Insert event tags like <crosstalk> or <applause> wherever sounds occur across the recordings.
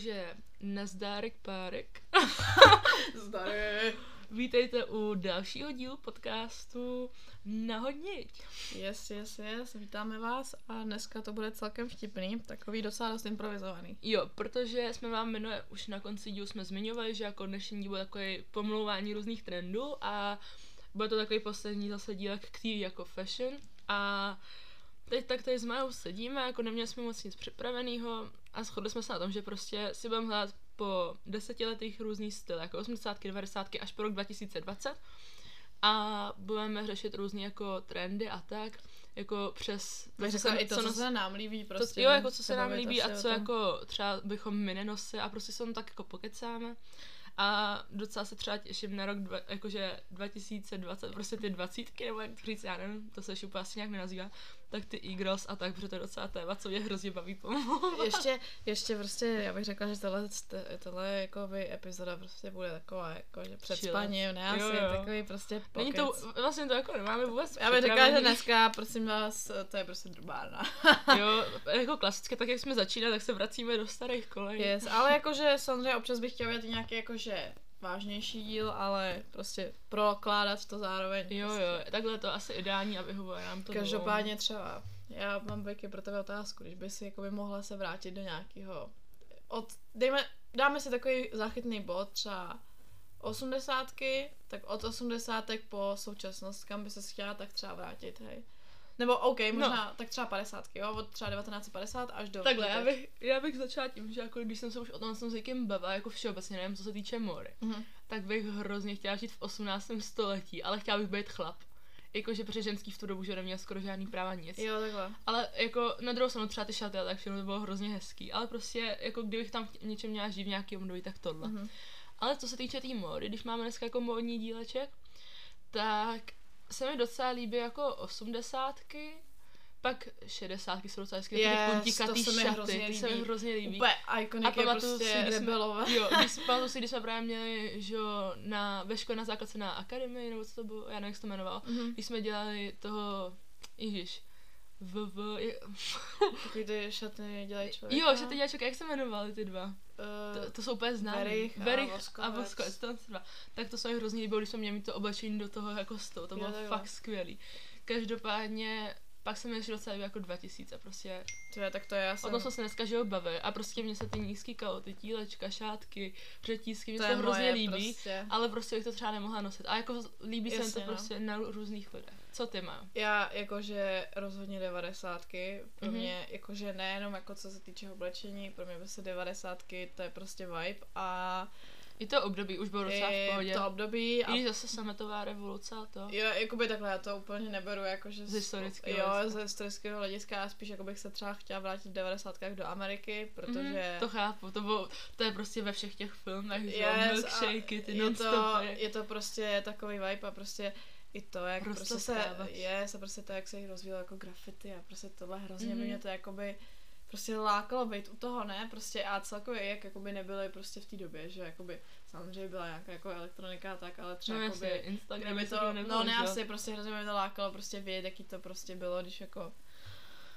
Takže nazdárek párek. Zdary. <laughs> Vítejte u dalšího dílu podcastu Nahodniť. Yes, yes, yes, vítáme vás a dneska to bude celkem vtipný, takový docela dost improvizovaný. Jo, protože jsme vám minule už na konci dílu jsme zmiňovali, že jako dnešní díl bude takový pomlouvání různých trendů a bude to takový poslední zase dílek k tý jako fashion a teď tak tady s Majou sedíme, jako neměli jsme moc nic připraveného a shodli jsme se na tom, že prostě si budeme hledat po desetiletých různý styl, jako 80. 90. až po rok 2020 a budeme řešit různé jako trendy a tak, jako přes... Bych co i to, co co nás- se nám líbí, prostě. to, jo, jako co se nám líbí asi a co jako třeba bychom my nenosili a prostě se tam tak jako pokecáme. A docela se třeba těším na rok, dva, jakože 2020, prostě ty dvacítky, nebo jak to říct, já nevím, to se ještě úplně asi nějak nenazývá, tak ty e-girls a tak, protože to je docela téma, co mě hrozně baví pomlouvat. <laughs> ještě, <laughs> ještě prostě, já bych řekla, že tohle, tohle jako by epizoda prostě bude taková, jako, že před spaním, ne, asi Jo, jo. takový prostě pokec. Není to, vlastně to jako nemáme vůbec Já bych řekla, že dneska, prosím vás, to je prostě drbárna. <laughs> Jo, jako klasicky, tak jak jsme začínali, tak se vracíme do starých kolejí. Yes, ale jakože samozřejmě občas bych chtěla i nějaký jakože vážnější díl, ale prostě prokládat to zároveň. Jo, prostě. jo, takhle je to asi ideální a vyhovuje nám to. Každopádně třeba, já mám Beky pro tebe otázku, když by si jakoby mohla se vrátit do nějakého, od, dejme, dáme si takový záchytný bod, třeba osmdesátky, tak od osmdesátek po současnost, kam by se chtěla tak třeba vrátit, hej. Nebo OK, možná no. tak třeba padesátky, jo, od třeba 1950 až do... Takhle, já bych, já bych začala tím, že jako když jsem se už o tom s někým bavila, jako všeobecně, nevím, co se týče mody, Mhm. tak bych hrozně chtěla žít v 18. století, ale chtěla bych být chlap. Jakože protože ženský v tu dobu, že neměl skoro žádný práva nic. Jo, takhle. Ale jako na druhou stranu třeba ty šaty tak všechno to bylo hrozně hezký. Ale prostě jako kdybych tam v něčem měla žít v nějaký období, tak tohle. Mhm. Ale co se týče té tý mody, když máme dneska jako módní díleček, tak se mi docela líbí jako osmdesátky, pak šedesátky jsou docela hezky, Yes, se mi šaty, hrozně ty se mi líbí. hrozně líbí. Úplně iconic je pamatuju prostě si, když jsme- rebelové. Jo, když <laughs> pamatuju si, když jsme právě měli, že jo, na, ve škole na základce na akademii, nebo co to bylo, já nevím, jak se to jmenovalo, Mhm. když jsme dělali toho, ježiš, v, v, je, Takový ty šaty dělají člověk. jo, že ty dělačky, jak se jmenovali ty dva? Uh, To, to jsou úplně známé. Verich a Voskovec. a Voskovec, to. Tak to se mi hrozně líbilo, když jsme měli mít to oblečení do toho jako stylu, to Jo, bylo takhle. fakt skvělý. Každopádně pak se mi ještě docela jako 2000, prostě to je, tak to je já o jsem... tom jsme se dneska že jo bavili a prostě mě se ty nízký kalhoty, tílečka, šátky, řetízky, mě to se to hrozně líbí, Prostě. ale prostě bych to třeba nemohla nosit. A jako líbí se mi Jasně, to no. prostě na různých lidech. Co ty má? Já jakože rozhodně devadesátky, pro Mhm. mě jakože nejenom jako co se týče oblečení, pro mě prostě devadesátky, to je prostě vibe a I to období už bylo docela v pohodě. to období a I zase sametová revoluce a to. Jo, jakoby takhle, já to úplně neberu, jakože... Z historického Jo, hlediska. z historického hlediska, já spíš jako bych se třeba chtěla vrátit v 90. do Ameriky, protože... Mhm, to chápu, to, bylo, to je prostě ve všech těch filmech, že Yes, a milkshakey, ty je to, je to prostě takový vibe a prostě i to, jak Prostě prostě se, je, se prostě to, jak se rozvíjelo jako graffiti a prostě tohle hrozně mm-hmm. by Mhm. mě to jakoby prostě lákalo být u toho, ne, prostě a celkově jak jakoby nebyly prostě v té době, že jakoby samozřejmě byla nějaká jako elektronika a tak, ale třeba No jakoby, jasně, Instagram to, nebylo, no ne, asi prostě hrozně by to lákalo prostě vědět, jaký to prostě bylo, když jako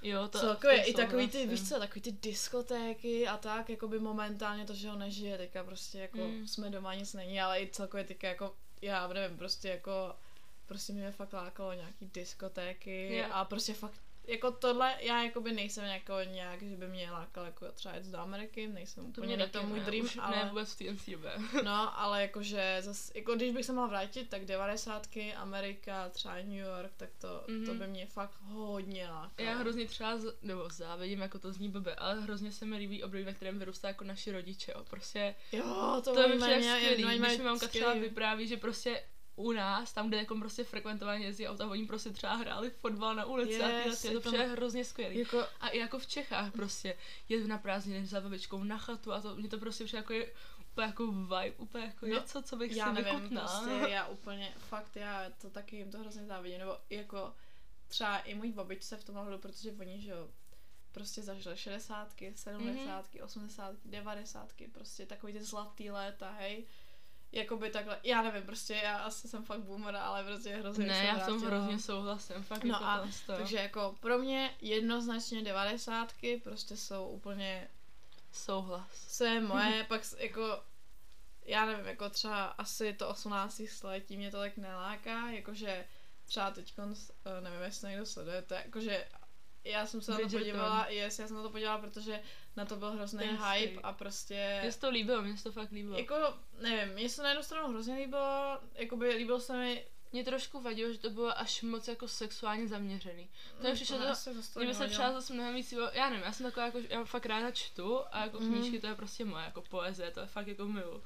Jo, to, celkově to i takový ty, souhlasím. víš co, takový ty diskotéky a tak, jako by momentálně to, že ho nežije, teďka prostě jako Mm. jsme doma, nic není, ale i celkově teďka jako, já nevím, prostě jako, prostě mě fakt lákalo nějaký diskotéky Jo. a prostě fakt, jako tohle, já jako by nejsem jako nějak, že by mě lákalo jako třeba jet do Ameriky, nejsem to úplně, mě není to můj dream, už ale... ne vůbec v době. <laughs> No, ale jakože zas, jako když bych se mohla vrátit, tak devadesátky, Amerika, třeba New York, tak to, mm-hmm. to Mhm. by mě fakt hodně lákalo. Já hrozně třeba, z, nebo závidím, jako to zní blbě, ale hrozně se mi líbí období, ve kterém vyrůstá jako naši rodiče, jo. Prostě Jo, to, to je skvělý, když mi mamka třeba skvělý- vypráví, že prostě u nás, tam, kde jako prostě frekventovaně jezdí auta, oni prostě třeba hráli fotbal na ulici a tyhle, Yes, ty, je to přijde hrozně skvělý. Jako, A i jako v Čechách prostě jet na prázdniny za babičkou na chatu a to mě to prostě přijde jako, je, úplně jako vibe, úplně jako No, něco, co bych já si nevím, prostě já úplně, fakt já to taky jim to hrozně závidím, nebo jako třeba i můj babičce v tom ohledu, protože oni, že jo, prostě zažili 60, 70, Mhm. 80, 90, 90, prostě takový ty zlatý léta, hej. Jakoby takhle, já nevím, prostě já asi jsem fakt boomer, ale prostě hrozně Ne, se já vrátila. hrozně souhlasím, fakt No jako a toho. Takže jako pro mě jednoznačně devadesátky prostě jsou úplně, Souhlas. co je moje, <laughs> pak jako, já nevím, jako třeba asi to 18. století mě to tak neláká, jakože třeba teď, nevím, jestli to někdo sledujete, jakože já jsem se na to podívala, yes, já jsem na to podívala, protože na to byl hrozný Ten hype stej. a prostě... Mně se to líbilo, mně se to fakt líbilo. Jako, nevím, mně se na jednu stranu hrozně líbilo, jakoby líbil se mi... Mě trošku vadilo, že to bylo až moc jako sexuálně zaměřený. To mi přišlo, to, to Mně by se třeba zase mnohem víc, líbilo- já nevím, já jsem taková jako, já fakt ráda čtu a jako Mhm. knížky to je prostě moje, jako poezie, to je fakt jako milu.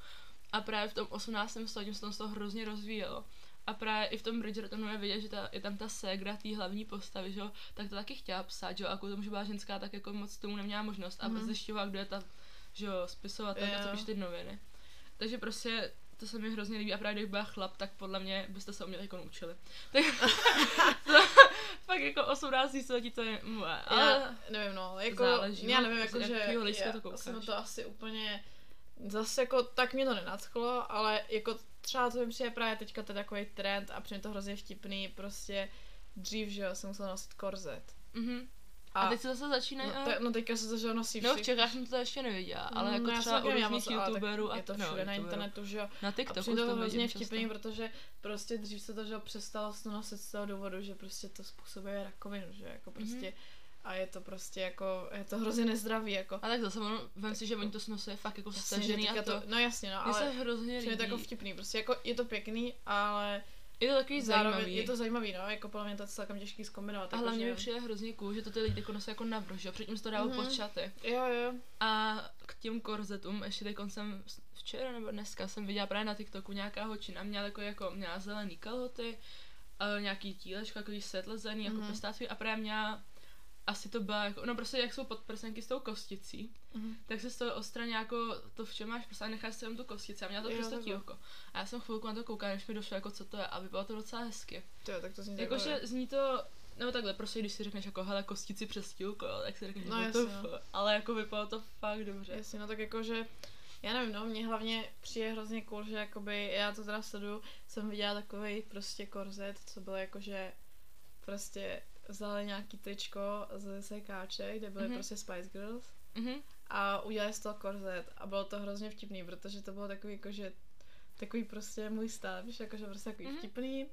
A právě v tom 18. století se toho hrozně rozvíjelo. A právě i v tom Bridgertonu je vidět, že ta, je tam ta ségra té hlavní postavy, že jo, tak to taky chtěla psát, že jo, a kvůli tomu, že byla ženská, tak jako moc tomu neměla možnost a mm. zjišťovala, kdo je ta, že jo, spisovatelka, co píše ty noviny. Takže prostě to se mi hrozně líbí a právě když byla chlap, tak podle mě byste se o mě jako naučili. <laughs> Tak to, <laughs> fakt jako 18. století to je moje, ale... Já nevím, no, jako, záleží, já no, nevím, jako, že já to koukáš. jsem to asi úplně, zase jako, tak mě to nenadchlo, ale jako třeba to mi přijde právě teďka to je takový trend a přijde to hrozně vtipný, prostě dřív, že jo, jsem musela nosit korzet. Mhm. A, a teď se zase začínají... no, a- te, no teďka se jo, nosí No v. Čechách jsem to ještě neviděla, ale Mm, jako já třeba u různých youtuberů a Je to no, všude na youtuberů. internetu, že jo. Na A TikToku přijde to to hrozně vtipný, často. protože prostě dřív se to, že jo, přestalo nosit z toho důvodu, že prostě to způsobuje rakovinu, že jako prostě a je to prostě jako, je to hrozně nezdravý, jako. A tak zase, ono, vem si, že oni to nosí fakt jako Jasně, že stažený a teďka to. no jasně, no, Mně se ale hrozně přijde to jako líbí. vtipný, prostě jako je to pěkný, ale Je to takový zároveň zajímavý. je to zajímavý, no, jako podle mě to je celkem těžký zkombinovat. A jako, hlavně že- mi přijde hrozně cool, že to ty lidi jako nosí jako že jo? Předtím se to dalo Mhm. pod šaty. Jo, jo. A k těm korzetům, ještě teď jsem včera nebo dneska jsem viděla právě na TikToku nějaká holčina, měla jako, jako měla zelený kalhoty, a nějaký tílečko, jako setlezený, jako Mhm. mm a právě měla asi to byla jako, no prostě jak jsou podprsenky s tou kosticí, Mhm. tak se z toho odstraní jako to, v čem máš prostě a necháš si tam tu kostici a měla to to takhle. tílko. A já jsem chvilku na to koukala, než mi došlo jako co to je a vypadalo to docela hezky. Jo, tak to zní Jakože zní to, no takhle, prostě když si řekneš jako hele kostici přes tílko, tak si řekneš, No, no, to f, ale jako vypadalo to fakt dobře. Jasně, no tak jako, že já nevím, no, mně hlavně přijde hrozně cool, že jakoby, já to teda sleduju, jsem viděla takový prostě korzet, co bylo jako, že prostě vzali nějaký tričko z sekáče, kde byly Mhm. prostě Spice Girls Mhm. a udělali z toho korzet a bylo to hrozně vtipný, protože to bylo takový jako, že takový prostě můj styl, víš, jakože prostě takový Mhm. vtipný,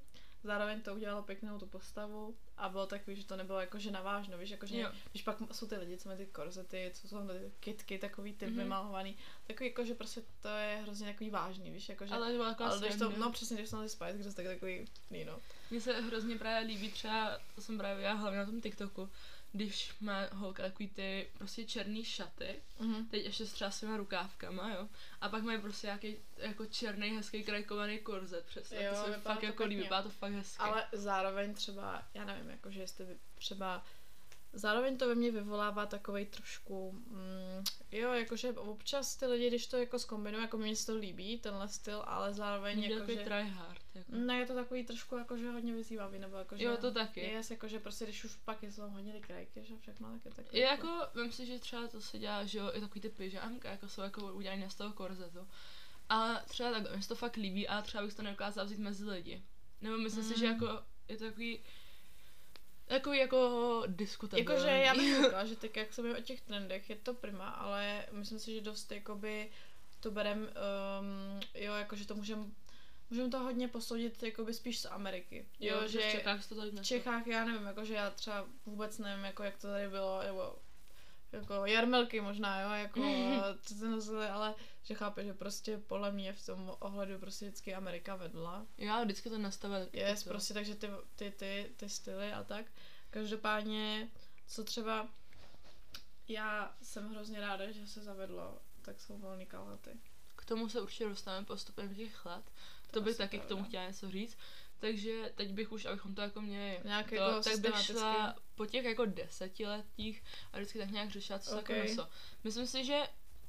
zároveň to udělalo pěknou tu postavu a bylo takový, že to nebylo jakože navážno, víš, jakože Jo. když pak jsou ty lidi, co mají ty korzety, co jsou tam ty kitky, takový ty Mhm. mm-hmm. vymalovaný, takový jako, že prostě to je hrozně takový vážný, víš, jakože, Ale to byla taková ale když to, no přesně, když jsou ty Spice Girls, tak takový no. Mně se hrozně právě líbí třeba, to jsem právě já hlavně na tom TikToku, když má holka takový ty prostě černý šaty, Mhm. teď ještě s třeba svýma rukávkama, jo, a pak mají prostě nějaký jako černý, hezký krajkovaný korzet, přesně, Jo, to se fakt to jako pěkně. líbí, vypadá to fakt hezky. Ale zároveň třeba, já nevím, jakože jestli by třeba Zároveň to ve mně vyvolává takový trošku, mm, jo, jakože občas ty lidi, když to jako zkombinují, jako mně se to líbí, tenhle styl, ale zároveň jakože, jako. ne, je to takový trošku jakože hodně vyzývavý, nebo jakože, Jo, to taky. je, jakože prostě, když už pak je tam hodně krajky, že všechno, tak je takový, Je jako, vím si, že třeba to se dělá, že jo, i takový ty pyžámka, jako jsou jako udělané z toho korzetu. Ale třeba tak, mi se to fakt líbí, ale třeba bych to nedokázala vzít mezi lidi. Nebo myslím si, že Mm. jako je to takový, takový jako diskutabilní. Jakože já bych <laughs> řekla, že tak jak se o těch trendech, je to prima, ale myslím si, že dost jakoby to berem, um, jo, jakože to můžeme Můžeme to hodně posoudit jakoby spíš z Ameriky. jo, že v že Čechách se to tak v. Čechách já nevím, jakože já třeba vůbec nevím, jako jak to tady bylo, nebo jako jarmelky možná, jo, jako <laughs> co se nosili, ale že chápe, že prostě podle mě v tom ohledu prostě vždycky Amerika vedla. Já vždycky to nastavil. Yes, prostě, takže ty, ty, ty, ty styly a tak. Každopádně, co třeba já jsem hrozně ráda, že se zavedlo, tak jsou volný kalhoty. K tomu se určitě dostaneme postupem těch let. To, bych taky k tomu pravda. chtěla něco říct. Takže teď bych už, abychom to jako měli Nějak to, jako tak bych šla po těch jako desetiletích a vždycky tak nějak řešila, co se Okay. jako. Myslím si, že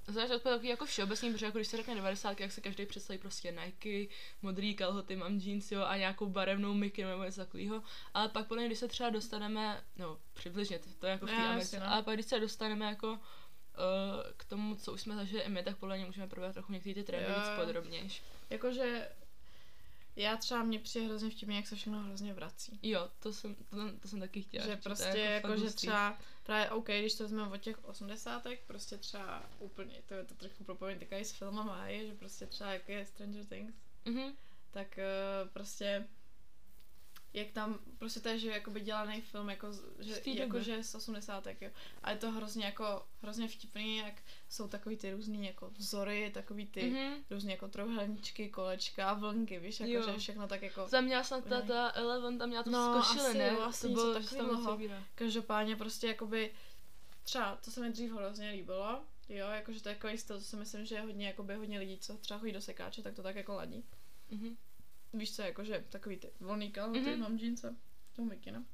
Záleží od takový jako všeobecný, protože jako když se řekne 90, jak se každý představí prostě Nike, modrý kalhoty, mám jeans, jo, a nějakou barevnou miky nebo něco takového. Ale pak podle mě, když se třeba dostaneme, no přibližně, to je jako v té Americe, jasně, no. ale pak když se dostaneme jako k tomu, co už jsme zažili i my, tak podle mě můžeme probrat trochu některé ty trendy Jo, víc podrobnější. Jakože já třeba mě přijde hrozně vtipně, jak se všechno hrozně vrací. Jo, to jsem, to, to jsem taky chtěla. že říct, je prostě jako, fakt že třeba právě OK, když to vezmeme od těch osmdesátek, prostě třeba úplně, to je to trochu propojený takový s filmama, hej, že prostě třeba jak je Stranger Things, Mhm. tak uh, prostě jak tam, prostě to je, že jakoby dělaný film, jako, že, jako že z osmdesátek, jo. A je to hrozně jako, hrozně vtipný, jak jsou takový ty různý jako vzory, takový ty Mhm. různý jako trojuhelníčky, kolečka, vlnky, víš, jako, Jo. že všechno tak jako, Tam měla snad ta, ta Eleven, tam měla to No, skošili, asi ne? jo, asi to bylo, něco vybírá. Každopádně prostě jakoby, třeba to se mi dřív hrozně líbilo, jo, jakože to je takový styl, to si myslím, že je hodně, jakoby hodně lidí, co třeba chodí do sekáče, tak to tak jako ladí. Mhm. Víš co, jakože takový ty volný kalhoty, Mhm. mm-hmm. mám džínce, to mikina.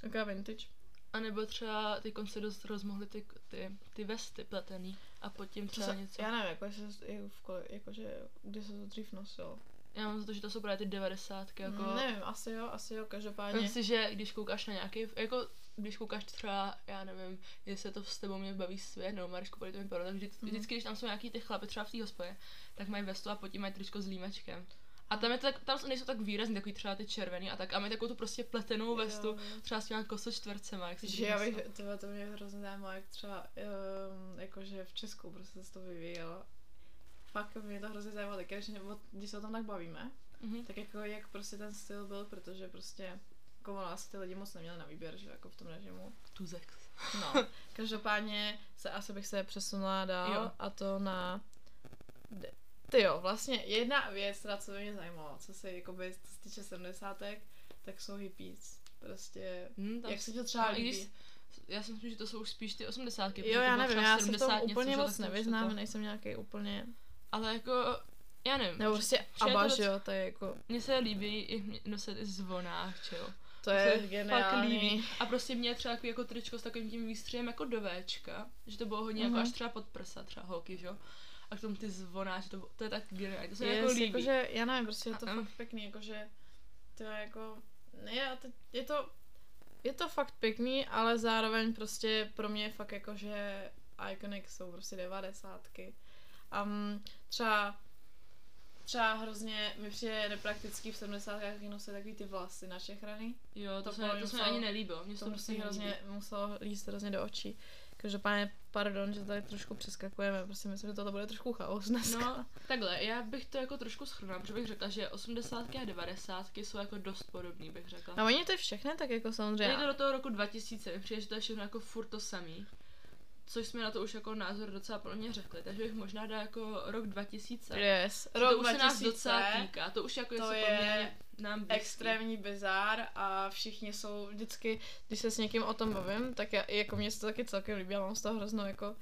Taková vintage. A nebo třeba ty konce dost rozmohly ty, ty, ty vesty pletený a pod tím třeba se, něco. já nevím, jako, v kole, jakože, kdy se to dřív nosilo. Já mám za to, že to jsou právě ty devadesátky, jako... Jako... Nevím, asi jo, asi jo, každopádně. Myslím si, že když koukáš na nějaký, jako když koukáš třeba, já nevím, jestli to s tebou mě baví svět, nebo Marišku, to mi tak vždy, Mhm. vždycky, když tam jsou nějaký ty chlapy třeba v té hospodě, tak mají vestu a pod tím mají tričko s límečkem. A tam, je to tak, tam nejsou tak výrazný, takový třeba ty červený a tak, a mají takovou tu prostě pletenou vestu, Jo. třeba s těma kosočtvercema, jak se Že já bych, to, to mě hrozně zajímalo, jak třeba, um, jakože v Česku prostě se to vyvíjelo. Fakt mě to hrozně zajímalo, tak když, nebo, když se o tom tak bavíme, Mhm. tak jako jak prostě ten styl byl, protože prostě jako ono asi ty lidi moc neměli na výběr, že jako v tom režimu. Tuzex. No, <laughs> každopádně se asi bych se přesunula dál Jo. a to na... de- Ty jo, vlastně jedna věc, teda co by mě zajímalo, co se jakoby, co se týče 70. tak jsou hippies. Prostě, Hm, tam jak se ti to třeba no, líbí? když- Já si myslím, že to jsou už spíš ty osmdesátky. Jo, já nevím, já se tom něco, úplně moc to nevyznám, to- nejsem nějaký úplně... Ale jako, já nevím. Nebo prostě to Abba, doc- že jo, to je jako... Mně se líbí i nosit i zvonách, že jo. To je geniální. líbí. A prostě mě třeba takový jako tričko s takovým tím výstřihem jako do Včka, že to bylo hodně jako Mhm. až třeba pod prsa, třeba holky, že jo. A k tomu ty zvoná, že to, to je tak geniální, to se Yes, jako líbí. jakože, já nevím, prostě je to a- fakt pěkný, jakože to je jako, ne, je to, je to fakt pěkný, ale zároveň prostě pro mě fakt jakože iconic jsou prostě devadesátky. A um, třeba třeba hrozně mi přijde nepraktický v 70. nosit takový ty vlasy na rany. Jo, to, to se, to se mi ani nelíbilo. Mně To to prostě hrozně, muselo líst hrozně do očí. Každopádně, pardon, že tady trošku přeskakujeme, prostě myslím, že toto bude trošku chaos dneska. No, takhle, já bych to jako trošku schrnula, protože bych řekla, že 80. a 90. jsou jako dost podobný, bych řekla. A oni to je všechny, tak jako samozřejmě. Je to do toho roku 2000, mi přijde, že to je všechno jako furt to samý. Což jsme na to už jako názor docela pro mě řekli, takže bych možná dala jako rok 2000. Yes. Rok to už se nás 2000 docela týká, to už jako to je poměrně nám blízký. extrémní bizár a všichni jsou vždycky, když se s někým o tom bavím, tak já, jako mě se to taky celkem líbí, mám z toho hroznou jako,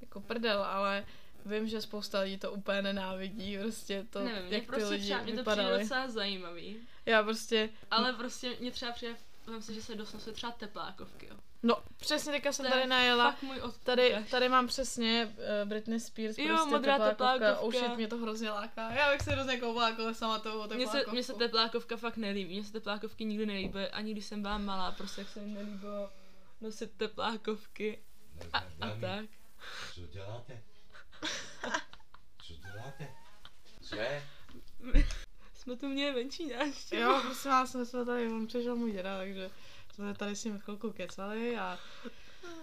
jako prdel, ale vím, že spousta lidí to úplně nenávidí, prostě to, Nevím, jak ty prostě lidi třeba, mě to přijde docela zajímavý, Já prostě, ale prostě mě třeba přijde, vem si, že se dost třeba teplákovky, jo. No přesně teďka jsem tady najela, můj. Tady, tady mám přesně uh, Britney Spears, Jo, prostě modrá teplákovka. teplákovka. Oh shit, mě to hrozně láká. Já bych se hrozně koupila jako sama tou Mně se, mně se teplákovka fakt nelíbí, mně se teplákovky nikdy nelíbí, ani když jsem byla malá, prostě jak se mi nelíbilo nosit teplákovky a, a tak. Co děláte? Co děláte? Že? <laughs> Jsme tu měli menší návštěvu. Jo, prosím vás, jsme se tady, on přišel můj děda, takže jsme tady s ním chvilku kecali a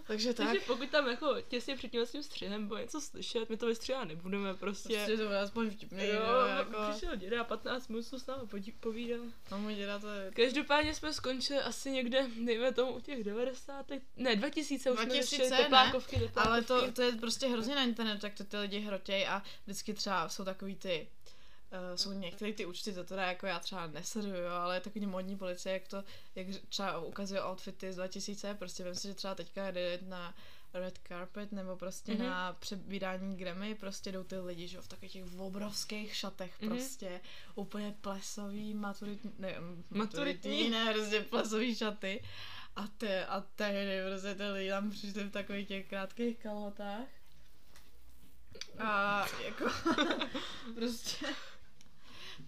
takže tak. Takže pokud tam jako těsně před tím svým střihem nebo něco slyšet, my to vystříhat nebudeme prostě. Prostě to bude aspoň vtipný, jo, jo, jako, přišel děda a 15 minut s námi povídal. no můj děda to je Každopádně jsme skončili asi někde, dejme tomu, u těch 90. Ne, 2000 už 2000 jsme řešili ne, teplákovky, teplákovky. Ale to, to je prostě hrozně na internetu, jak to ty lidi hrotěj a vždycky třeba jsou takový ty Uh, jsou některé ty účty, to teda jako já třeba nesleduju, ale takový modní policie, jak to, jak třeba ukazuje outfity z 2000, prostě vím si, že třeba teďka jde na red carpet nebo prostě Mhm. mm-hmm. na přebírání Grammy, prostě jdou ty lidi, že jo, v takových těch obrovských šatech, Mhm. mm-hmm. prostě úplně plesový, maturitní, ne, mm, Maturitní. maturitní, ne, prostě plesový šaty. A ty, a tehdy prostě ty lidi tam přišli v takových těch krátkých kalhotách. A jako <laughs> prostě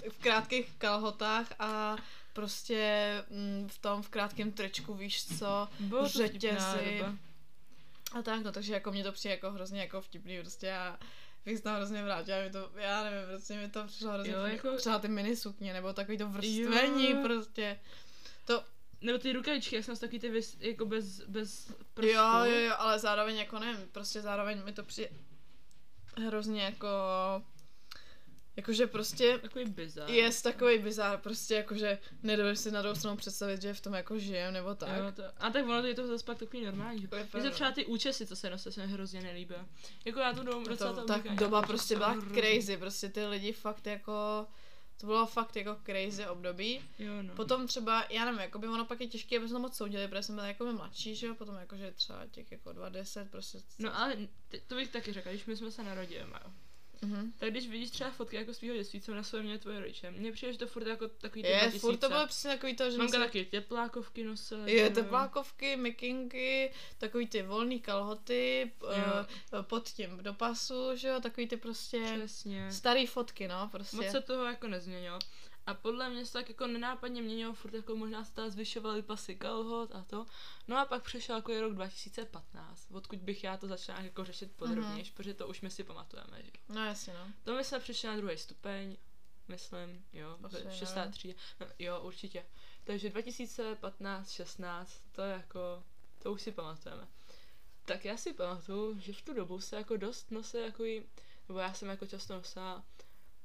v krátkých kalhotách a prostě mm, v tom v krátkém tričku, víš co, Bylo řetězy. A tak, no takže jako mě to přijde jako hrozně jako vtipný prostě a bych se tam hrozně vrátila, mi to, já nevím, prostě mi to přišlo hrozně Jo, jako- třeba ty minisukně, nebo takový to vrstvení Jo. prostě. To, Nebo ty rukavičky, jak jsem takový ty vys, jako bez, bez prstů. jo, jo, jo, ale zároveň jako nevím, prostě zároveň mi to přijde hrozně jako, jakože prostě Takový bizar. je takový bizár, prostě jakože nedovedeš si na druhou stranu představit, že v tom jako žijem, nebo tak. Jo, to, a tak ono to je to zase pak takový normální. To je se třeba ty účesy, co se nosí, se mi hrozně nelíbí. Jako já tu dobu To, docela to, to tak oblíkám, doba já prostě to byla hrozně- crazy, prostě ty lidi fakt jako, to bylo fakt jako crazy období. Jo, no. Potom třeba, já nevím, jako by ono pak je těžké, aby se to moc soudili, protože jsem byla jako mladší, že jo, potom jakože třeba těch jako 20, prostě. No ale ty, to bych taky řekla, když my jsme se narodili, jo. Mhm. Tak když vidíš třeba fotky jako svého dětství, co na sobě měli tvoje rodiče, mně přijde, že to furt jako takový ty Je, 2000. furt to bylo přesně takový to, že Mamka nosila- taky teplákovky nosila. je že jo. teplákovky, mikinky, takový ty volný kalhoty, Jo. uh, pod tím do pasu, že jo, takový ty prostě Přesně. starý fotky, no, prostě. Moc se toho jako nezměnilo. A podle mě se tak jako nenápadně měnilo, furt jako možná se tam zvyšovaly pasy kalhot a to. No a pak přišel jako je rok 2015, odkud bych já to začala jako řešit podrobněji, mm-hmm. protože to už my si pamatujeme, že? No jasně, no. To my jsme přišli na druhý stupeň, myslím, jo, Asi, v jo. 63, no, jo, určitě. Takže 2015, 16, to je jako, to už si pamatujeme. Tak já si pamatuju, že v tu dobu se jako dost nosí jako nebo já jsem jako často nosila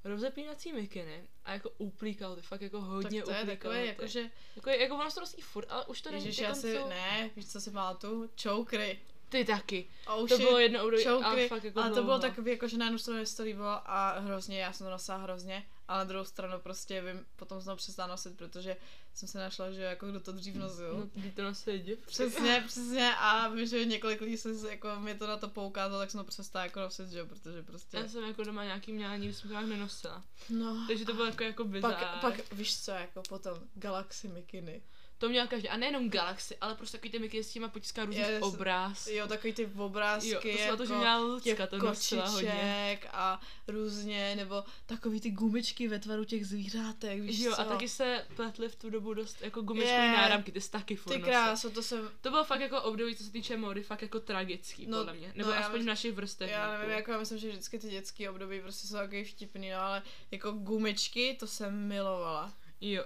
rozepínací mikiny a jako úplíkal ty, fakt jako hodně tak to je takové, ty. jakože, Jako, jako ono se nosí furt, ale už to není ježiš, jako já si, co- ne, víš, co si pamatuju? Chokery. Ty taky. Oh, To shit. bylo jedno období, ale fakt jako ale to bylo takový, jako, že na jednu stranu se to líbilo a hrozně, já jsem to nosila hrozně, ale na druhou stranu prostě vím, potom jsem to přestala nosit, protože jsem se našla, že jako kdo to dřív nosil. No, ty to nosí děvky. Přesně, přesně a vím, že několik lidí se jako mi to na to poukázalo, tak jsem to přestala jako nosit, že jo, protože prostě... Já jsem jako doma nějaký měla, nikdy jsem to nějak nenosila. No. Takže to bylo jako, jako bizár. Pak, pak, víš co, jako potom Galaxy mikiny. To měl každý. A nejenom Galaxy, ale prostě takový ty miky s těma potiská různých Yes. obráz. Jo, takový ty obrázky, Jo, to jako to, že měla těch Lucka, to nosila hodně. a různě, nebo takový ty gumičky ve tvaru těch zvířátek, víš Jo, co? a taky se pletly v tu dobu dost jako gumičkový Je. náramky, ty jsi taky furt Ty kráso, to jsem, To bylo fakt jako období, co se týče módy, fakt jako tragický, No, podle mě. Nebo no, aspoň v mys- našich vrstevníků. já nevím, jako já myslím, že vždycky ty dětské období prostě jsou takový vtipný, no ale jako gumičky, to jsem milovala. Jo.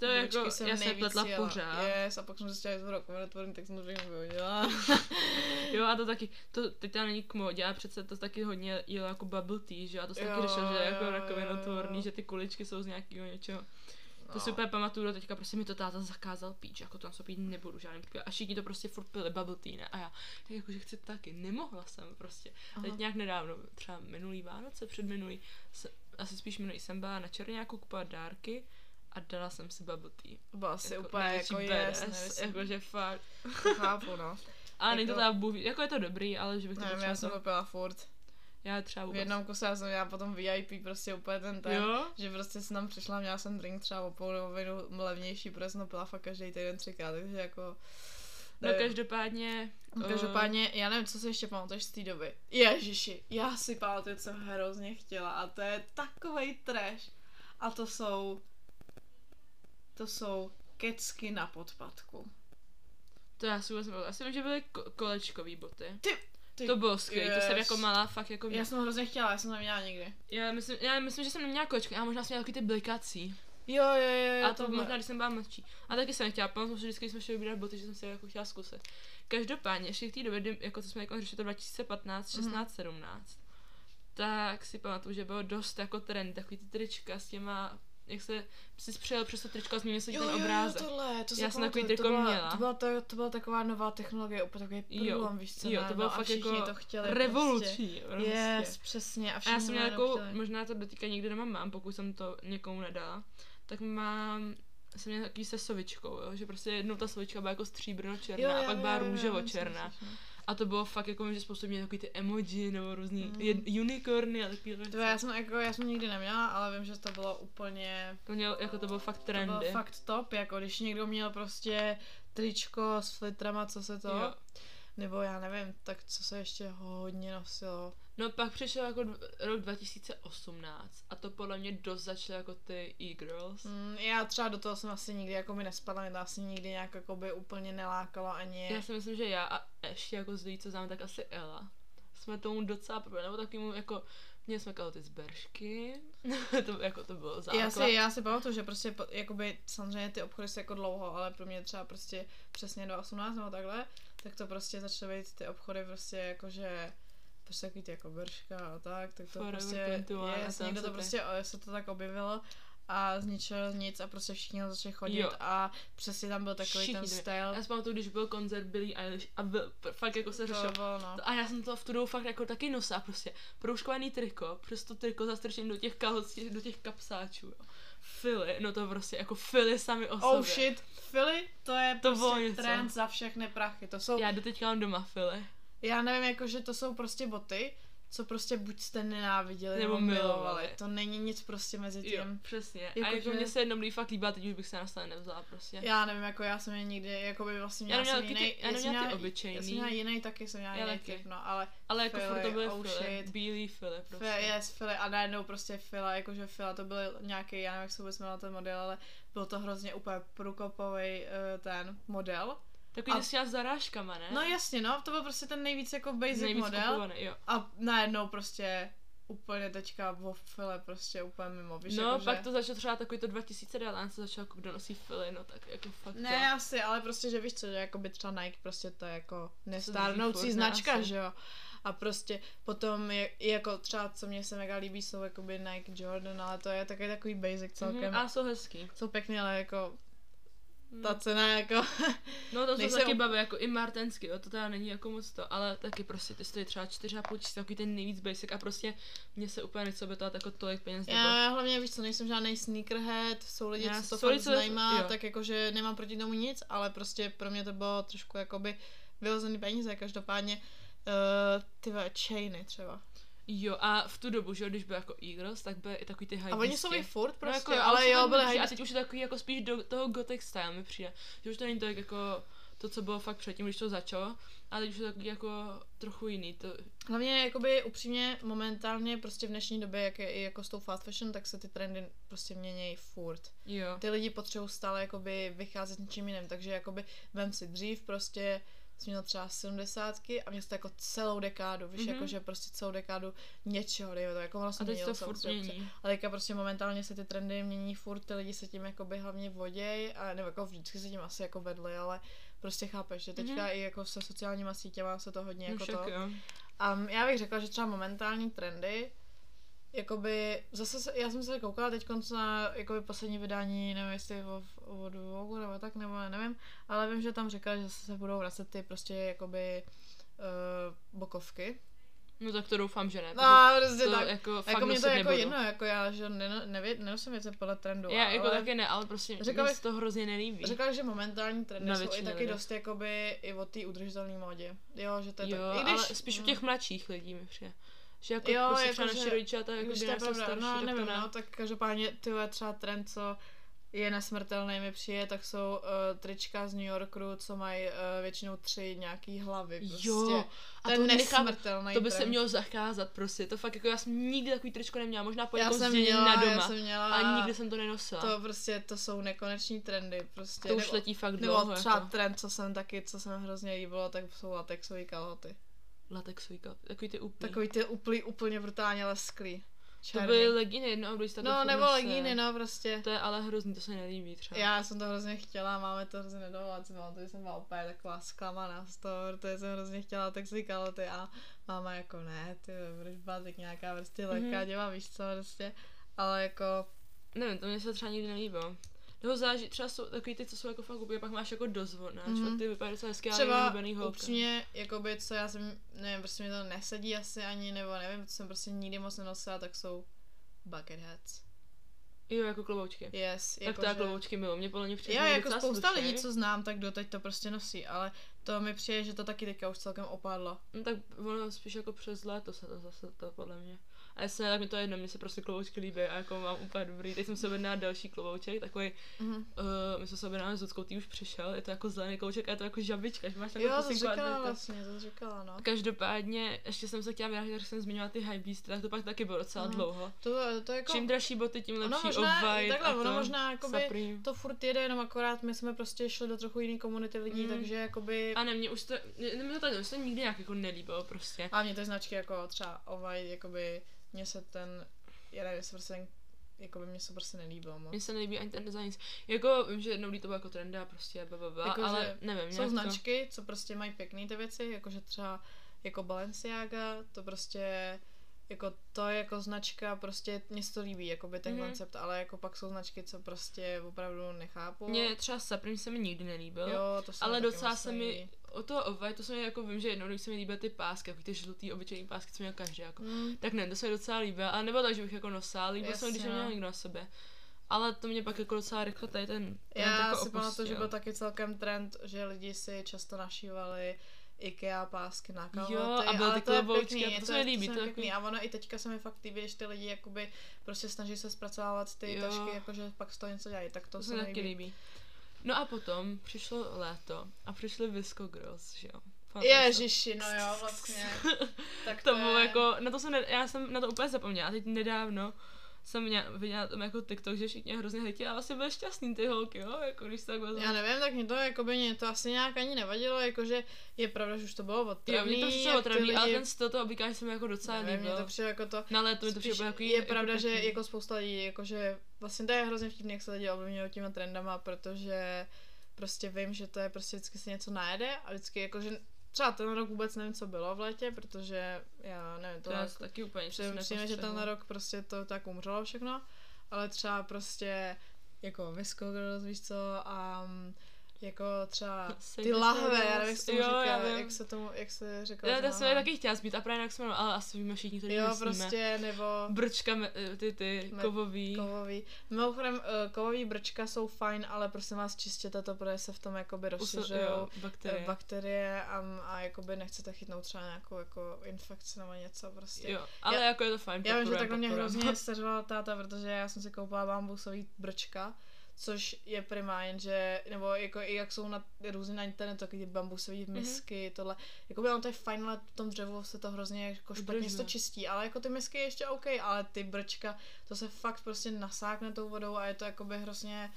To je jako, jsem já se pletla jela. pořád. Yes, a pak jsem zjistila, že to bylo kombinatvorný, tak jsem to všechno vyhodila. <laughs> Jo, a to taky, to teď to není k modě, a přece to taky hodně jelo jako bubble tea, že jo, a to se taky Jo, řešilo, že je jako rakovinotvorný, že ty kuličky jsou z nějakého něčeho. To No. si úplně pamatuju do teďka, prostě mi to táta zakázal pít, že jako tam se pít nebudu žádný příklad. A všichni to prostě furt pili bubble tea, ne? A já, tak jako, že chci taky, nemohla jsem prostě. A teď Aha. nějak nedávno, třeba minulý Vánoce, předminulý, se, asi spíš minulý jsem byla na Černáku kupovat dárky a dala jsem si bubble tea. To bylo asi Jako úplně jako yes, Jakože fakt. to chápu, no. <laughs> A není to Jako- teda bůh, jako je to dobrý, ale že bych to Nevím, já jsem to, pila furt. já třeba V vůbec. jednom kuse já jsem měla potom VIP prostě úplně ten ten. Jo? Že prostě jsem tam přišla, měla jsem drink třeba o polovinu levnější, protože jsem to pila fakt každý týden třikrát, takže jako... No nevím. každopádně... No, eh, Každopádně, já nevím, co si ještě pamatuješ z té doby. Ježiši, já si pamatuju, co hrozně chtěla a to je takovej trash. A to jsou... To jsou kecky na podpadku. To já si vůbec nebyl. Já vím, že byly ko- kolečkový boty. Ty, To bylo skvělé, to jsem yes. jako malá fakt jako Já jsem hrozně chtěla, já jsem to neměla nikdy. já myslím, já myslím, že jsem neměla kolečko, já možná jsem měla ty blikací. Jo, jo, jo, jo A to bylo- možná, když jsem byla mladší. A taky jsem chtěla, pamatuju si vždycky, jsme šli vybírat boty, že jsem si jako chtěla zkusit. Každopádně, ještě v té době, kdy- jako co jsme jako řešili to 2015, Mhm. 16, 17, tak si pamatuju, že bylo dost jako trend, takový ty trička s těma, jak se si přijel přes to tričko a změnil se Jo, ten jo, jo, obrázek. tohle, to Já jsem takový triko to byla, měla. To byla, to, to byla taková nová technologie, úplně takový Jo, průlom, víš co, jo, to bylo a fakt jako to chtěli Revoluční, Prostě. Yes, přesně. A, A já jsem měla chtěli. možná to doteďka někdy doma mám, pokud jsem to někomu nedala, tak mám, jsem měla takový se sovičkou, jo, že prostě jednou ta sovička byla jako stříbrno-černá Jo, a jo, pak jo, byla jo, jo, růžovo-černá. myslím si, no. A to bylo fakt jako, že spoustu měli takový ty emoji nebo různý Mm. mm. unicorny a takový To já jsem, jako, já jsem nikdy neměla, ale vím, že to bylo úplně, To měl, jako to bylo fakt to trendy. bylo fakt top, jako když někdo měl prostě tričko s flitrama, co se to, Jo. Nebo já nevím, tak co se ještě hodně nosilo. No pak přišel jako rok 2018 a to podle mě dost začaly jako ty e-girls. Mm, já třeba do toho jsem asi nikdy jako by nespadla, mě to asi nikdy nějak jako by úplně nelákalo ani. Já si myslím, že já a ještě jako z lidí, co znám, tak asi Ella. Jsme tomu docela poprvé, nebo takovému jako, měli jsme ty zberšky, <laughs> to, jako to bylo základ. Já si, já si pamatuju, že prostě jakoby, samozřejmě ty obchody jsou jako dlouho, ale pro mě třeba prostě přesně do 18 nebo takhle, tak to prostě začaly být ty obchody prostě jakože prostě takový ty jako brška a tak, tak to Forever prostě, 21 a je, tam někdo se to ty- prostě, o, se to tak objevilo a z ničeho nic a prostě všichni začali chodit Jo. a přesně tam byl takový Všichni ten byli. styl. Já si pamatuju, když byl koncert Billie Eilish a byl, fakt jako se řešil. no. A já jsem to v tu dobu fakt jako taky nosila prostě. Proužkovaný triko, přes to triko zastrčím do těch kalhoc, do těch kapsáčů, jo. Fily, no to prostě jako fily sami o Oh sobě. shit, Philly, to je To prostě trend za všechny prachy. To jsou, já, doteďka mám doma fily. já nevím, jako, že to jsou prostě boty, co prostě buď jste nenáviděli Nebo nebo, milovali. To není nic prostě mezi tím. Jo, přesně. Jako a jako že- mě se jednou líbí fakt líbá, teď už bych se na stane nevzala prostě. Já nevím, jako já jsem je nikdy, jako by vlastně Já měla neměla jsem taky ty- jiný, já jsem neměla ty měla- obyčejný. Já jsem měla jiný taky, jsem měla Já jiný typ, no, ale Ale jako furt to byly oh shit. bílý fily prostě. Fe, yes, Fila a najednou prostě Fila, jakože Fila to byl nějaký, já nevím, jak se vůbec jmenoval ten model, ale byl to hrozně úplně průkopový uh, ten model. Takový A- a... s zarážkama, ne? No jasně, no, to byl prostě ten nejvíc jako basic Nejvíc model. kupovaný, jo. A najednou prostě úplně teďka vo file prostě úplně mimo, víš, No, jako, pak že... to začalo třeba takový to 2019, se začalo, jako kdo nosí fily, no tak jako fakt Ne, asi, ale prostě, že víš co, že jako by třeba Nike prostě to je jako nestárnoucí značka, asi. že jo. A prostě potom je, jako třeba, co mě se mega líbí, jsou jakoby Nike Jordan, ale to je taky takový basic to. celkem. Mhm, a jsou hezký. Jsou pěkný, ale jako. Ta cena jako... <laughs> No to se taky baví, jako i martensky, jo, to teda není jako moc to, ale taky prostě ty stojí třeba 4,5 tisíc, takový ten nejvíc basic a prostě mně se úplně nechce obětovat jako tolik peněz, nebo Já hlavně víš co, nejsem žádný sneakerhead, jsou lidi, Já- co to fakt lidi, zajímá, jo. tak jakože nemám proti tomu nic, ale prostě pro mě to bylo trošku jakoby vyhozený peníze, každopádně uh, ty chainy třeba. Jo, a v tu dobu, že jo, když byl jako Eagles, tak byly i takový ty high A oni jsou i furt prostě, no, jako, ale jsou jo, byly high A teď už je takový jako spíš do toho gothic style mi přijde. Že už to není tak jako to, co bylo fakt předtím, když to začalo, ale teď už je takový jako trochu jiný. To, Hlavně jakoby upřímně momentálně prostě v dnešní době, jak je i jako s tou fast fashion, tak se ty trendy prostě měnějí furt. jo. Ty lidi potřebují stále jakoby vycházet s něčím jiným, takže jakoby vem si dřív prostě jsi měl třeba 70 a měl to jako celou dekádu, víš, Mhm. mm-hmm. jakože prostě celou dekádu něčeho, dejme to jako vlastně teď měnilo samozřejmě. Ale teďka prostě momentálně se ty trendy mění furt, ty lidi se tím jakoby hlavně voděj, a nebo jako vždycky se tím asi jako vedli, ale prostě chápeš, že teďka Mhm. i jako se sociálníma sítěma se to hodně No jako však to. jo. A já bych řekla, že třeba momentální trendy, jakoby, zase se, já jsem se koukala teď na jakoby poslední vydání, nevím jestli o, od Vogue nebo tak, nebo nevím, ale vím, že tam říkala, že se budou vracet ty prostě jakoby uh, bokovky. No tak to doufám, že ne. No, prostě to tak. jako, fakt Jako mě to jako nebudu. jedno, jako já, že neno, nevě, nenosím věci podle trendu, Já jako ale taky ne, ale prostě Řekla mě to hrozně nelíbí. Řekla, že momentální trendy jsou i taky lidech. dost jakoby i o té udržitelné módě. Jo, že to je jo, tak. I když, ale spíš u těch mladších lidí mi přijde. Že jako, Jo, prostě jako třeba že- naši rodiče a jako to je nejsou pravda, starší, no tak nevím, to ne. no, tak každopádně tyhle třeba trend, co je nesmrtelný, mi přijde, tak jsou uh, trička z New Yorku, co mají uh, většinou tři nějaký hlavy, prostě. Jo, a to je to nesmrtelný to by se trend. mělo zakázat prostě, to fakt jako já jsem nikdy takový tričko neměla, možná po já jsem měla, na já doma, jsem měla, a nikdy jsem to nenosila. to prostě, to jsou nekoneční trendy, prostě. to už nebo, letí fakt nebo dlouho, třeba jako trend, co jsem taky, co jsem hrozně líbilo, tak jsou latexové kalhoty. Latexový kal- takový ty úplný. Takový ty úplně, úplně brutálně lesklý. to Černý. byly legíny jedno období, tak No, nebo legíny, no, prostě. To je ale hrozný, to se nelíbí třeba. Já jsem to hrozně chtěla, máme to hrozně nedovolat, pamatuju, že jsem byla úplně taková zklamaná z toho, protože jsem hrozně chtěla tak si kaloty a máma jako ne, ty budeš bátek nějaká prostě lehká Mhm. děva, víš co, prostě, ale jako, Nevím, to mě se třeba nikdy nelíbilo. Nebo záleží, třeba jsou takový ty, co jsou jako fakt pak máš jako dozvonáč Mhm. mm-hmm. ty vypadají docela hezky, ale třeba holka. upřímně, jakoby, co já jsem, nevím, prostě mi to nesedí asi ani, nebo nevím, co jsem prostě nikdy moc nenosila, tak jsou bucket hats. Jo, jako kloboučky. Yes, tak jako, to já že- kloboučky miluji, mě podle mě přijde Já jako spousta slušný. lidí, co znám, tak doteď to prostě nosí, ale to mi přijde, že to taky teďka už celkem opadlo. No tak ono spíš jako přes léto se to zase to podle mě. A jestli ne, tak mi to je jedno, mně se prostě kloboučky líbí a jako mám úplně dobrý. Teď jsem se objednala další klobouček, takový, Mhm. uh, my jsme se objednali s Zuckou, ty už přišel, je to jako zelený klobouček a je to jako žabička, že máš Jo, takovou to pusinku a říkala to- vlastně, to říkala, no. Každopádně, ještě jsem se chtěla vrátit, jak jsem zmiňovala ty high beast, tak to pak taky bylo docela Mhm. dlouho. To, to jako... Čím dražší boty, tím ono lepší možná, off-white takhle, ono to možná jakoby Supreme. to furt jede, jenom akorát my jsme prostě šli do trochu jiný komunity lidí, Mm. takže jakoby... A ne, mě už to, mě, mě to, mě to nikdy nějak jako nelíbilo prostě. A mě ty značky jako třeba Ovaj, jakoby, mně se ten, já nevím, se prostě ten, jakoby mě se prostě nelíbilo moc. Mně se nelíbí ani ten design. Jako vím, že jednou to bylo jako trenda, prostě blablabla, Jako, ale nevím, Jsou nějak to... značky, co prostě mají pěkný ty věci, jakože třeba jako Balenciaga, to prostě jako to je jako značka, prostě mně se to líbí, jakoby ten Mhm. mm-hmm. koncept, ale jako pak jsou značky, co prostě opravdu nechápu. Mně třeba Supreme se mi nikdy nelíbil. jo, to ale docela se mi, o toho off to se mi jako vím, že jednou, když se mi líbily ty pásky, jako ty žlutý obyčejný pásky, co měl každý, jako. Mm, Tak ne, to se mi docela líbilo, ale nebylo tak, že bych jako nosila, líbilo se mi, když neměl no. někdo na sobě. Ale to mě pak jako docela rychle tady ten trend Já jako si pamatuju, že byl taky celkem trend, že lidi si často našívali IKEA pásky na kalhoty, Jo, a byly ty to je kloboučky, a to je se mi líbí, to, to pěkný. takový- A ono i teďka se mi fakt líbí, když ty lidi jakoby prostě snaží se zpracovávat ty Jo. tašky, jakože pak z toho něco dělají, tak to, To se mi líbí. líbí. No a potom přišlo léto a přišly Visco Girls, že jo. Fakt Ježiši, no jo, vlastně. <laughs> tak to bylo je- jako, na to jsem, ne, já jsem na to úplně zapomněla, teď nedávno jsem mě, viděla tam jako TikTok, že všichni hrozně hejtí a vlastně byly šťastný ty holky, jo, jako když se tak vezmu. Já nevím, tak mě to, jakoby, mě to asi nějak ani nevadilo, jakože je pravda, že už to bylo Jo, otravný. mě to přišlo otravný, ale lidi- ten styl toho oblíkání se mi jako docela nevím, mě líbil. to přijde jako to, Na léto mi to přišlo jako je pravda, že jako spousta lidí, jakože vlastně to je hrozně vtipný, jak se lidi ovlivňují těma trendama, protože prostě vím, že to je prostě vždycky si něco najede a vždycky jakože třeba ten rok vůbec nevím, co bylo v létě, protože já nevím, to to taky úplně přijde, že ten rok prostě to tak umřelo všechno, ale třeba prostě jako Visco Girls, víš co, a mm, jako třeba ty lahve, já nevím, jak se tomu Jo, já říká, vím. jak se tomu, jak se říká. Já to jsem je taky chtěla zbít a právě jak jsme, ale asi víme všichni, kteří Jo, myslíme. prostě, nebo Brčka, me- ty, ty, Me- kovový. Kovový. Mimochodem, eh, kovový brčka jsou fajn, ale prosím vás, čistěte to, protože se v tom jakoby rozšiřují jo, bakterie, bakterie. a, a jakoby nechcete chytnout třeba nějakou jako infekci nebo něco prostě. Jo, ale Já- jako je to fajn. Já vím, že podporujem, tak na mě hrozně <laughs> seřvala táta, protože já jsem si koupila bambusový brčka, což je prima, jenže, nebo jako i jak jsou na různě na internetu, takový ty bambusové Mhm. misky, mm-hmm. tohle, jako ono to je fajn, ale v tom dřevu se to hrozně jako špatně se to čistí, ale jako ty misky je ještě OK, ale ty brčka, to se fakt prostě nasákne tou vodou a je to jakoby hrozně,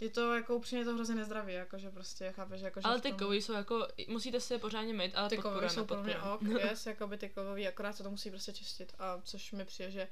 je to jako upřímně to hrozně nezdravý, jakože prostě chápeš, jakože Ale ty tom- kovy jsou jako, musíte si je pořádně mít, ale ty podporujeme, jsou pro mě ok, <laughs> yes, jakoby ty kovový, akorát se to musí prostě čistit, a což mi přijde, že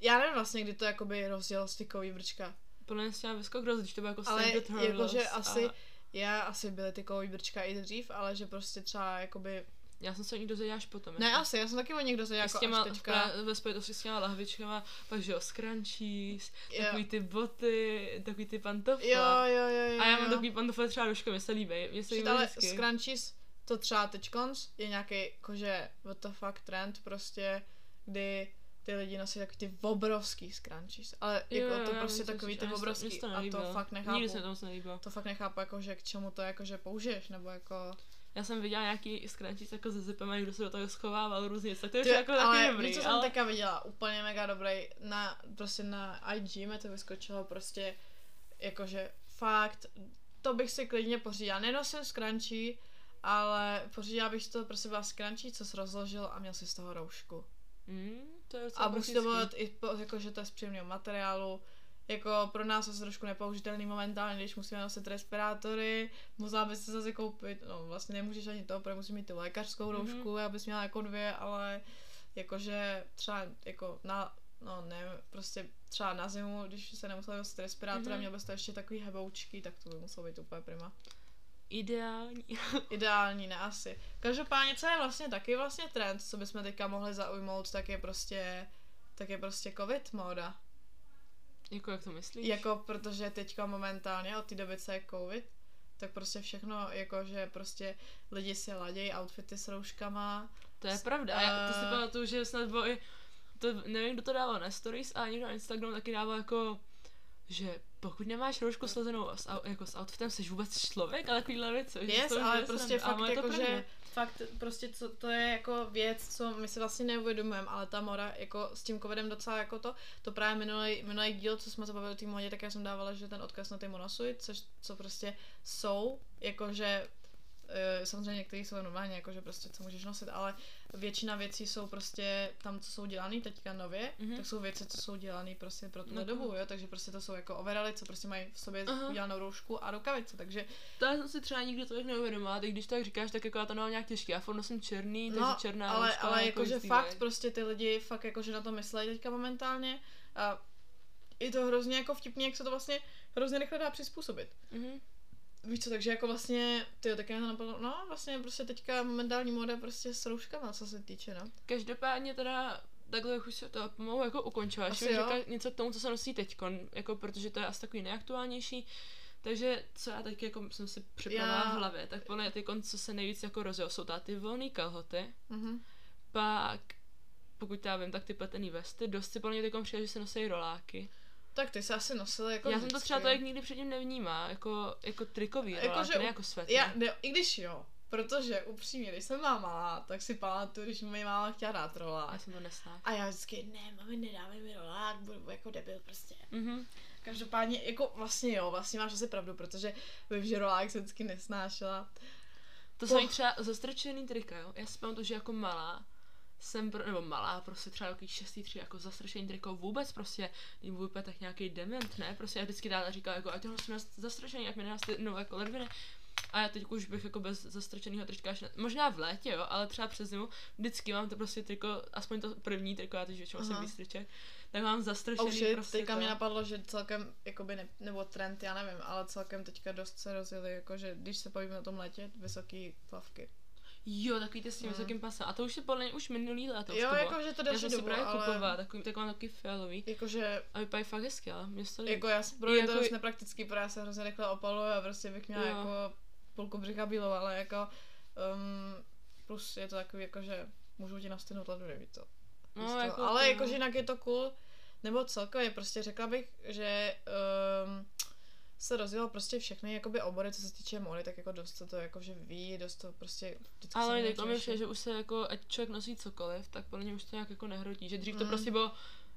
já nevím vlastně, kdy to jakoby rozděl z ty kovový brčka, Podle mě Visco Girls, když to bylo jako ale jakože a asi, já asi byly ty kovový brčka i dřív, ale že prostě třeba jakoby, Já jsem se o ní dozvěděla až potom. ne jako. asi, já jsem taky o nich dozvěděla jako s těma, až teďka, ve spojitosti s těma lahvičkama, pak že jo, scrunchies, Jo. takový ty boty, takový ty pantofle. jo, jo, jo, jo, a já mám jo. takový pantofle třeba do školy, mě se líbí, mě se líbí ale vždycky. scrunchies, to třeba teďkonc je nějaký jakože what the fuck trend prostě, kdy ty lidi nosí takový ty obrovský scrunchies, ale Jo, jako jo, to já prostě vím, co takový ty se obrovský se to a to fakt nechápu. Nikdy se to moc nelíbilo. To fakt nechápu, jako, že k čemu to jakože použiješ, nebo jako... Já jsem viděla nějaký scrunchies jako ze zipem a někdo se do toho schovával různě, tak to je jako ale taky dobrý, co jsem ale... teďka viděla, úplně mega dobrý, na, prostě na IG mi to vyskočilo prostě, jakože fakt, to bych si klidně pořídila, nenosím scrunchie, ale pořídila bych si to, prostě byla scrunchie, co jsi rozložil a měl si z toho roušku. Mm, to je A musí to být i po, jako, že to je z příjemného materiálu, jako pro nás je to trošku nepoužitelný momentálně, když musíme nosit respirátory, musela bys se zase koupit, no vlastně nemůžeš ani to, protože musíš mít tu lékařskou Mhm. roušku, mm-hmm. abys měla jako dvě, ale jakože třeba jako na, no ne, prostě třeba na zimu, když se nemusela nosit respirátor a Mhm. měl bys to ještě takový heboučky, tak to by muselo být úplně prima. Ideální. <laughs> Ideální, ne asi. Každopádně, co je vlastně taky vlastně trend, co bychom teďka mohli zaujmout, tak je prostě, tak je prostě covid móda. jako jak to myslíš? Jako, protože teďka momentálně od té doby, co je covid, tak prostě všechno, jako, že prostě lidi si ladějí outfity s rouškama. To je pravda. A já to si Eh. pamatuju, že snad bylo i, to, nevím, kdo to dával na stories, a někdo na Instagramu taky dával jako, že pokud nemáš roušku slezenou s, jako s outfitem, jsi vůbec člověk, ale takovýhle věci. že Yes, to ale je prostě sranda. A fakt jako, že fakt prostě co, to je jako věc, co my si vlastně neuvědomujeme, ale ta moda jako s tím covidem docela jako to, to právě minulý, minulý díl, co jsme se bavili o té modě, tak já jsem dávala, že ten odkaz na ty monosuit, což co prostě jsou, jakože samozřejmě některý jsou normálně, jakože prostě co můžeš nosit, ale většina věcí jsou prostě tam, co jsou dělané teďka nově, Mhm. mm-hmm. tak jsou věci, co jsou dělané prostě pro tuhle No. dobu, jo, takže prostě to jsou jako overaly, co prostě mají v sobě Aha. udělanou roušku a rukavice, takže To já jsem si třeba nikdy tolik neuvědomila, teď když tak říkáš, tak jako já to nemám nějak těžký, já furt nosím černý, takže No, černá ale, rouška, ale jako jakože jistý fakt vibe. prostě ty lidi fakt jakože na to myslejí teďka momentálně a je to hrozně jako vtipný, jak se to vlastně hrozně rychle dá přizpůsobit. Mhm. Víš co, takže jako vlastně, ty tak já to napadlo, no vlastně prostě teďka momentální móda prostě s rouškama, co se týče, no. Každopádně teda takhle už se to pomalu jako ukončila. Jo. řekla něco k tomu, co se nosí teďkon, jako protože to je asi takový nejaktuálnější. Takže co já taky jako jsem si připravila Já- v hlavě, tak podle teďkon, co se nejvíc jako rozjel, jsou ta ty volné kalhoty, Mhm. pak pokud já vím, tak ty pletený vesty, dost si podle mě teďkon přijde, že se nosí roláky. Tak ty se asi nosily jako já jsem to třeba tolik nikdy předtím nevnímá, jako, jako trikový Jako, rolák, že ne jako svetr. Já, ne, i když jo, protože upřímně, když jsem byla malá, tak si pamatuju, když mi máma chtěla dát Já rolák. jsem to nesla. A já vždycky, ne, mami, nedávej mi rolák, budu jako debil prostě. Mhm. Každopádně, jako vlastně jo, vlastně máš asi pravdu, protože vím, že rolák se vždycky nesnášela. To jsou třeba zastrčený trika, jo. Já si pamatuju, že jako malá jsem, pro, nebo malá, prostě třeba takový šestý tři, jako zastrčený triko vůbec prostě, není vůbec tak nějaký dement, ne, prostě já vždycky táta říká, jako ať toho jsem zastrčený, jak mi nedá no, jako ledviny. A já teď už bych jako bez zastrčeného trička, až možná v létě, jo, ale třeba přes zimu, vždycky mám to prostě triko, aspoň to první triko, já teď většinou jsem víc triček, tak mám Oh zastrčený shit, prostě teďka to. mě napadlo, že celkem, jakoby ne, nebo trend, já nevím, ale celkem teďka dost se rozjeli, jakože když se bavíme o tom letě, vysoký plavky. Jo, takový ty s tím Mm. vysokým pasem. A to už je podle mě už minulý léto. jo, to jakože to další si dobu, právě ale kupovala, takový, tak mám takový fialový. jakože A vypadají fakt hezky, ale mě to. Jako já jsem pro mě to Jako- dost nepraktický, protože já se hrozně rychle opaluju a prostě bych měla Jo. jako půlku břicha bílou, ale jako um, plus je to takový jako, že můžu ti nastihnout ledu, víš co. No, to. jako ale to- jakože jinak je to cool, nebo celkově prostě řekla bych, že um, se rozjelo prostě všechny jakoby obory, co se týče módy, tak jako dost to jakože ví, dost to prostě vždycky Ale teď to mi řeší. přijde, že už se jako, ať člověk nosí cokoliv, tak podle mě už to nějak jako nehrotí. Že dřív to Mm. prostě bylo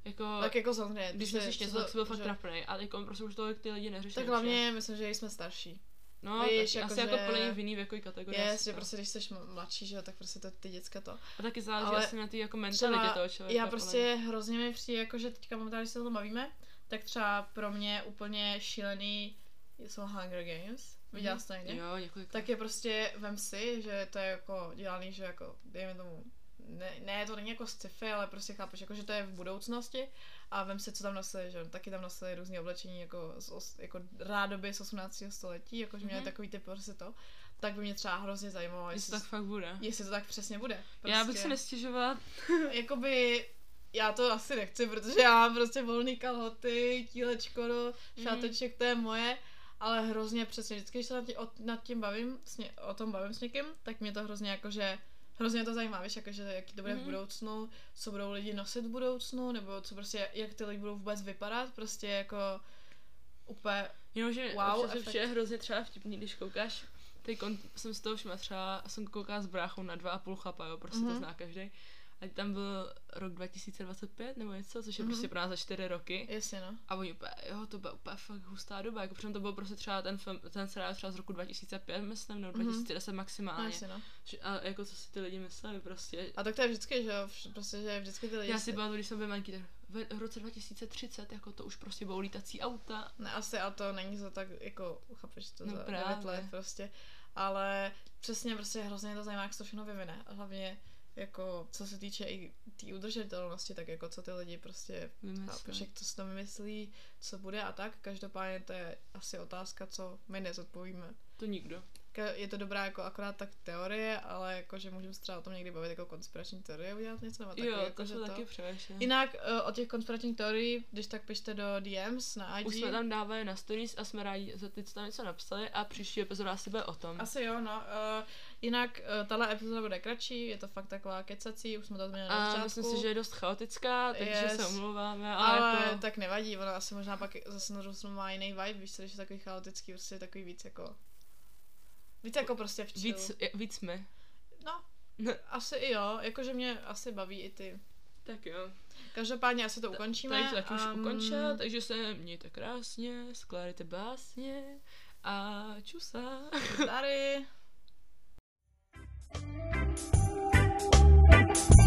jako, Tak jako samozřejmě, když prostě, co něco, to- tak jsi byl fakt že- trapnej. A teď prostě už tolik ty lidi neřeší. Tak hlavně myslím, že jsme starší. No, víš, tak jako asi jako že- podle mě v jiný věkový kategorii. Asi že prostě když jsi mladší, že jo, tak prostě to ty děcka to. A taky záleží ale asi na ty jako mentalitě toho člověka. já prostě hrozně mi přijde, jako že teďka momentálně, se o tom bavíme, tak třeba pro mě úplně šílený jsou Hunger Games. Viděla Mhm. jsi to někdy? Jo, několik. Tak je prostě, vem si, že to je jako dělaný, že jako, dejme tomu, ne, ne, to není jako sci-fi, ale prostě chápeš, jako, že to je v budoucnosti a vem si, co tam nosili, že taky tam nosili různé oblečení, jako, z, os- jako rádoby z 18. století, jako, že měli Mhm. takový typ prostě to, tak by mě třeba hrozně zajímalo, Jestli to jestli, tak fakt bude. jestli to tak přesně bude. Já bych si nestěžovala. <laughs> jakoby já to asi nechci, protože já mám prostě volný kalhoty, tílečko do šáteček, to je moje, ale hrozně přesně, vždycky, když se nad tím, nad tím bavím, s ně, o tom bavím s někým, tak mě to hrozně jakože, hrozně to zajímá, víš, jakože jaký to bude Mhm. v budoucnu, co budou lidi nosit v budoucnu, nebo co prostě, jak ty lidi budou vůbec vypadat, prostě jako úplně, Jenomže Wow, efekt. je hrozně třeba vtipný, když koukáš, teď jsem z toho všimla třeba, jsem koukala s bráchou na dva a půl chlapa, jo, prostě Mhm. to zná každý. A tam byl rok 2025 nebo něco, což je Mhm. prostě pro nás za čtyři roky. jasně no. A oni úplně, jo, to byla úplně fakt hustá doba, jako přitom to byl prostě třeba ten film, ten seriál třeba z roku 2005, myslím, nebo Mhm. 2010 no maximálně. jasně no. A jako co si ty lidi mysleli prostě. A tak to je vždycky, že jo, prostě, že vždycky ty lidi Já si pamatuju, když jsem byl manký, tak v roce 2030, jako to už prostě budou lítací auta. Ne, asi a to není za tak, jako, chápeš to No za právě. 9 let prostě, ale přesně prostě hrozně to zajímá, jak se to všechno vyvine, hlavně jako, co se týče i té tý udržitelnosti, tak jako co ty lidi prostě, chápeš, jak to si to vymyslí, co bude a tak, každopádně to je asi otázka, co my nezodpovíme. To nikdo. Ka- Je to dobrá jako akorát tak teorie, ale jako, že můžeme se třeba o tom někdy bavit jako konspirační teorie, udělat něco nebo taky, jo, jako, to že taky přemýšlím. Jinak uh, o těch konspiračních teorií, když tak pište do DMs na IG. Už jsme tam dávali na stories a jsme rádi za ty, co tam něco napsali a příští epizoda asi bude o tom. Asi jo, no. Uh, jinak uh, tahle epizoda bude kratší, je to fakt taková kecací, už jsme to změnili na A začátku. myslím si, že je dost chaotická, takže Yes. se omlouváme, ale, ale jako... tak nevadí, ono asi možná pak zase na má jiný vibe, víš když je takový chaotický, prostě je takový víc jako... Víc jako prostě v. Víc, víc my. No, asi i jo, jakože mě asi baví i ty. Tak jo. Každopádně asi to ukončíme. Tady to taky um, už mm. takže se mějte krásně, skládejte básně a čusa. Tady. thank <laughs> you